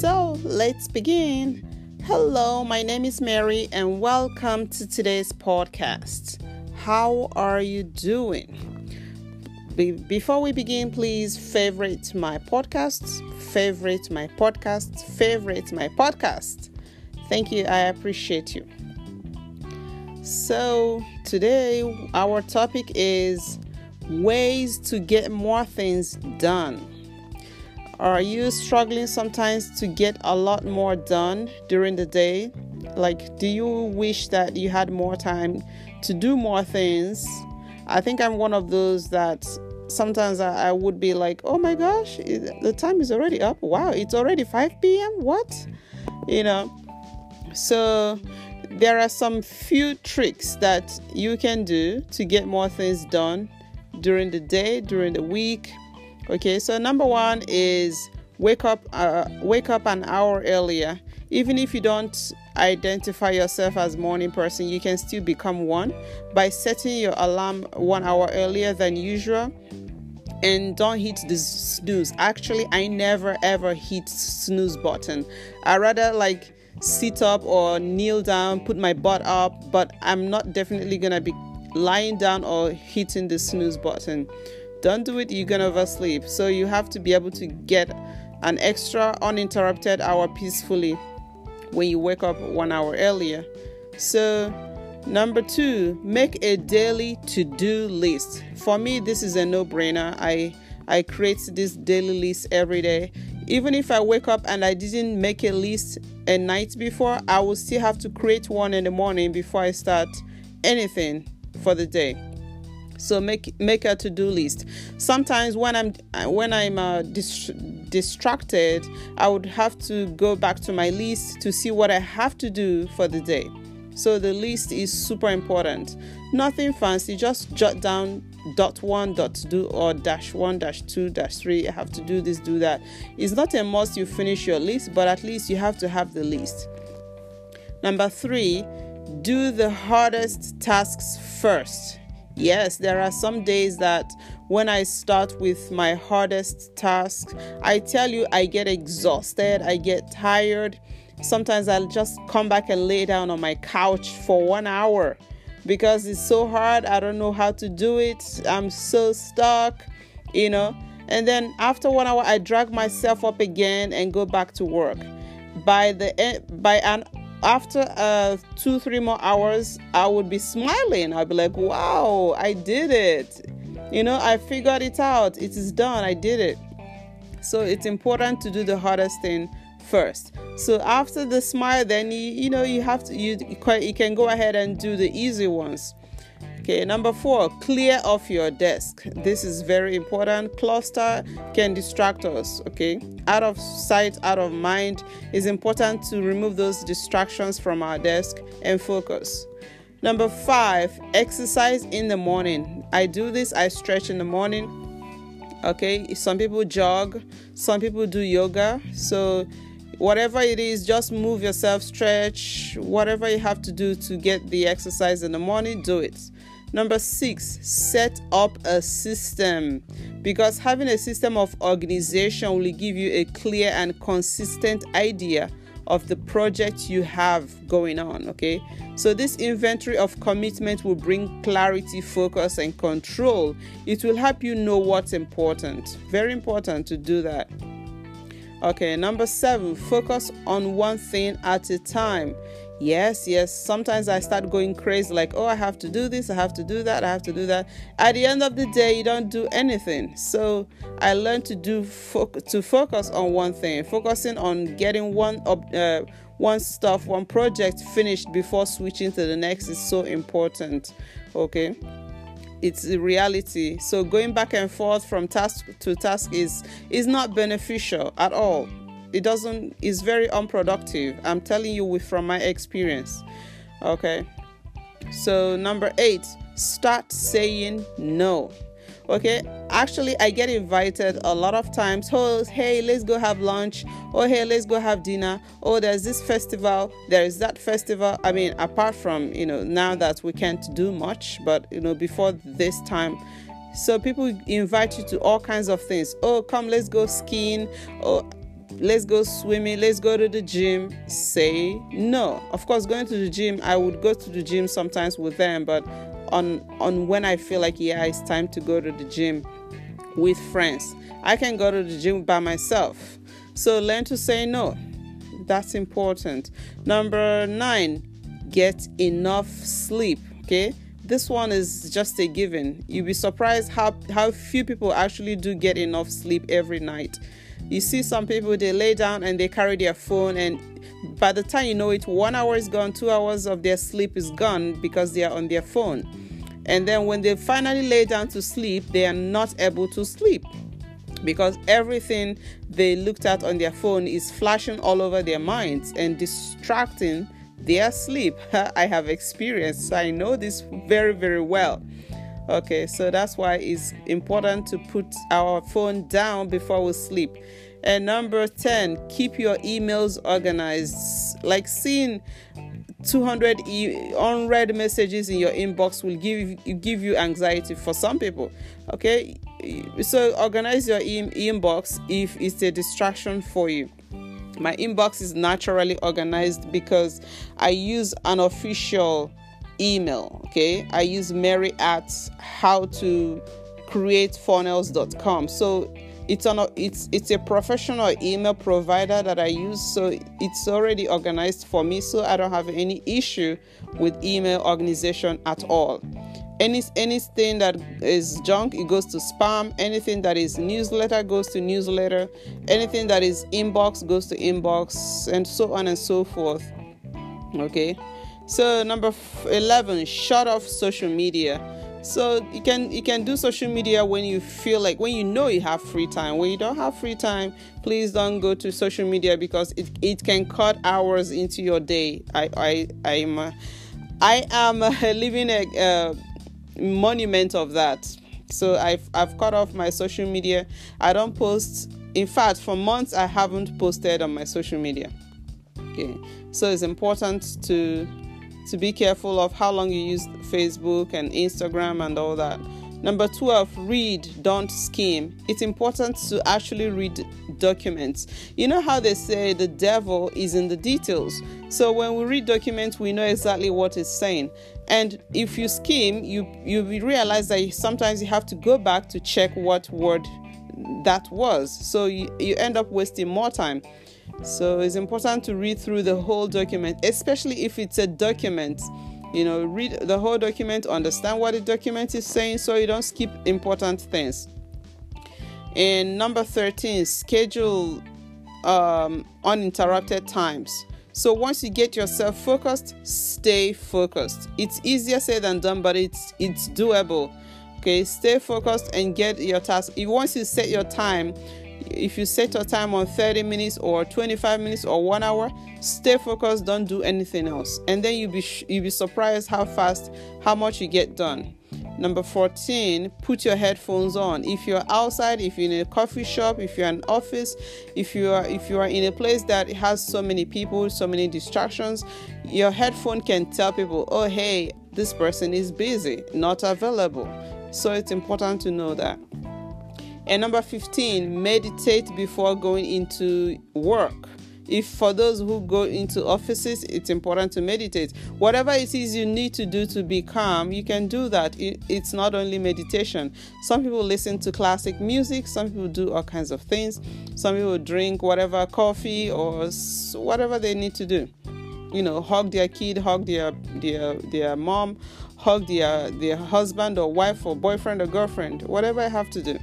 So let's begin. Hello, my name is Mary, and welcome to today's podcast. How are you doing? Be- before we begin, please favorite my podcast, favorite my podcast, favorite my podcast. Thank you, I appreciate you. So, today our topic is ways to get more things done. Are you struggling sometimes to get a lot more done during the day? Like, do you wish that you had more time to do more things? I think I'm one of those that sometimes I, would be like, oh my gosh, the time is already up. Wow, it's already 5 p.m. What? You know, so there are some few tricks that you can do to get more things done during the day, during the week, Okay, so number one is wake up uh, wake up an hour earlier. Even if you don't identify yourself as morning person, you can still become one by setting your alarm one hour earlier than usual. And don't hit the snooze. Actually, I never ever hit snooze button. I rather like sit up or kneel down, put my butt up, but I'm not definitely gonna be lying down or hitting the snooze button. Don't do it, you're gonna oversleep. So you have to be able to get an extra uninterrupted hour peacefully when you wake up one hour earlier. So, number two, make a daily to do list. For me, this is a no brainer. I I create this daily list every day. Even if I wake up and I didn't make a list a night before, I will still have to create one in the morning before I start anything for the day so make make a to-do list. Sometimes when i'm when i'm uh, dis- distracted i would have to go back to my list to see what i have to do for the day. So the list is super important. Nothing fancy just jot down dot one dot do or dash one dash two dash three i have to do this do that. It's not a must you finish your list but at least you have to have the list. Number three do the hardest tasks first Yes, there are some days that when I start with my hardest task, I tell you, I get exhausted, I get tired. Sometimes I'll just come back and lay down on my couch for one hour because it's so hard. I don't know how to do it. I'm so stuck, you know. And then after one hour, I drag myself up again and go back to work. By the end, by an after uh, two, three more hours, I would be smiling. I'd be like, wow, I did it. You know, I figured it out. It is done. I did it. So it's important to do the hardest thing first. So after the smile, then you you know you have to you you can go ahead and do the easy ones. Okay, number four, clear off your desk. This is very important. Cluster can distract us. Okay, out of sight, out of mind. It's important to remove those distractions from our desk and focus. Number five, exercise in the morning. I do this, I stretch in the morning. Okay, some people jog, some people do yoga. So, whatever it is, just move yourself, stretch, whatever you have to do to get the exercise in the morning, do it. Number six, set up a system because having a system of organization will give you a clear and consistent idea of the project you have going on. Okay, so this inventory of commitment will bring clarity, focus, and control. It will help you know what's important. Very important to do that. Okay, number seven, focus on one thing at a time. Yes, yes. Sometimes I start going crazy, like, oh, I have to do this, I have to do that, I have to do that. At the end of the day, you don't do anything. So I learned to do fo- to focus on one thing, focusing on getting one uh, one stuff, one project finished before switching to the next is so important. Okay it's a reality so going back and forth from task to task is is not beneficial at all it doesn't it's very unproductive. I'm telling you with from my experience. Okay. So number eight start saying no. Okay. Actually i get invited a lot of times. Oh hey let's go have lunch. Oh hey let's go have dinner. Oh there's this festival. There's that festival. I mean apart from you know now that we can't do much but you know before this time. So people invite you to all kinds of things. Oh come let's go skiing. Oh let's go swimming, let's go to the gym, say no. Of course, going to the gym, I would go to the gym sometimes with them, but on on when I feel like yeah, it's time to go to the gym with friends. I can go to the gym by myself. So learn to say no. That's important. Number 9, get enough sleep, okay? This one is just a given. You'll be surprised how how few people actually do get enough sleep every night. You see some people they lay down and they carry their phone and by the time you know it, one hour is gone, two hours of their sleep is gone because they are on their phone. And then when they finally lay down to sleep, they are not able to sleep because everything they looked at on their phone is flashing all over their minds and distracting their sleep. I have experienced, I know this very, very well. Okay, so that's why it's important to put our phone down before we sleep. And number 10, keep your emails organized. Like seeing 200 e- unread messages in your inbox will give give you anxiety for some people okay so organize your e- inbox if it's a distraction for you my inbox is naturally organized because i use an official email okay i use mary at how to create funnels.com so it's on a, it's it's a professional email provider that I use, so it's already organized for me, so I don't have any issue with email organization at all. Any anything that is junk, it goes to spam. Anything that is newsletter goes to newsletter. Anything that is inbox goes to inbox, and so on and so forth. Okay. So number 11, shut off social media. So you can you can do social media when you feel like when you know you have free time. When you don't have free time please don't go to social media because it, it can cut hours into your day. I i i'm uh, i am uh, living a uh, monument of that. So i've i've cut off my social media. I don't post in fact for months i haven't posted on my social media. Okay. So it's important to to be careful of how long you use Facebook and Instagram and all that. Number 12, read, don't skim. It's important to actually read documents. You know how they say the devil is in the details. So when we read documents, we know exactly what it's saying. And if you skim, you you realize that sometimes you have to go back to check what word that was. So you, you end up wasting more time. So it's important to read through the whole document, especially if it's a document. You know, read the whole document, understand what the document is saying so you don't skip important things. And number 13, schedule um, uninterrupted times. So once you get yourself focused, stay focused. It's easier said than done, but it's it's doable. Okay, stay focused and get your task. If once you set your time, if you set your time on 30 minutes or 25 minutes or one hour stay focused don't do anything else. And then you'll be you'll be surprised how fast how much you get done. Number 14 put your headphones on. If you're outside if you're in a coffee shop if you're in an office if you are if you are in a place that has so many people so many distractions your headphone can tell people oh hey this person is busy not available. So it's important to know that and number 15, meditate before going into work. If for those who go into offices, it's important to meditate. Whatever it is you need to do to be calm, you can do that. It, it's not only meditation. Some people listen to classic music, some people do all kinds of things. Some people drink whatever coffee or whatever they need to do. You know, hug their kid, hug their their their mom, hug their their husband or wife or boyfriend or girlfriend, whatever I have to do.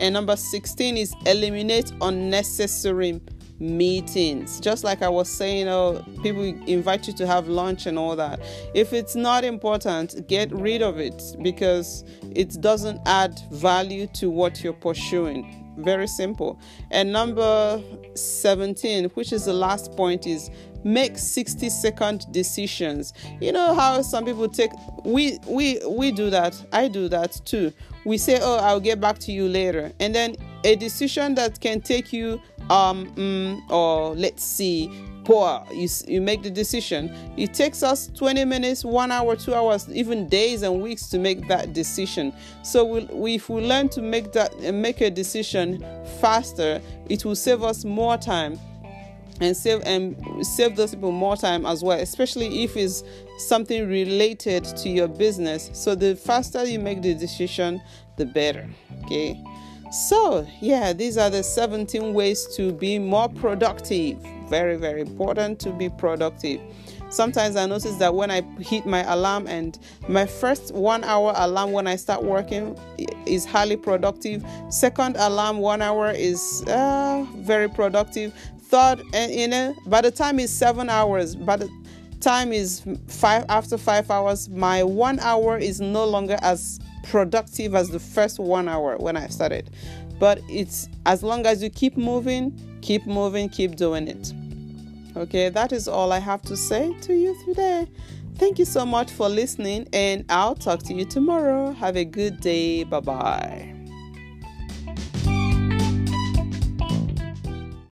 And number 16 is eliminate unnecessary meetings. Just like I was saying, oh, people invite you to have lunch and all that. If it's not important, get rid of it because it doesn't add value to what you're pursuing. Very simple. And number 17, which is the last point, is make 60 second decisions. You know how some people take we we we do that. I do that too. We say oh i'll get back to you later. And then a decision that can take you um mm, or let's see poor you, you make the decision. It takes us 20 minutes one hour two hours even days and weeks to make that decision. So we, we, if we learn to make that make a decision faster it will save us more time and save and save those people more time as well especially if it's something related to your business. So the faster you make the decision the better okay? So yeah these are the 17 ways to be more productive. Very very important to be productive. Sometimes i notice that when i hit my alarm and my first one hour alarm when i start working is highly productive. Second alarm one hour is uh, very productive and you know by the time it's seven hours by the time is five after five hours my one hour is no longer as productive as the first one hour when i started. But it's as long as you keep moving keep moving keep doing it. Okay that is all i have to say to you today. Thank you so much for listening and i'll talk to you tomorrow. Have a good day. Bye bye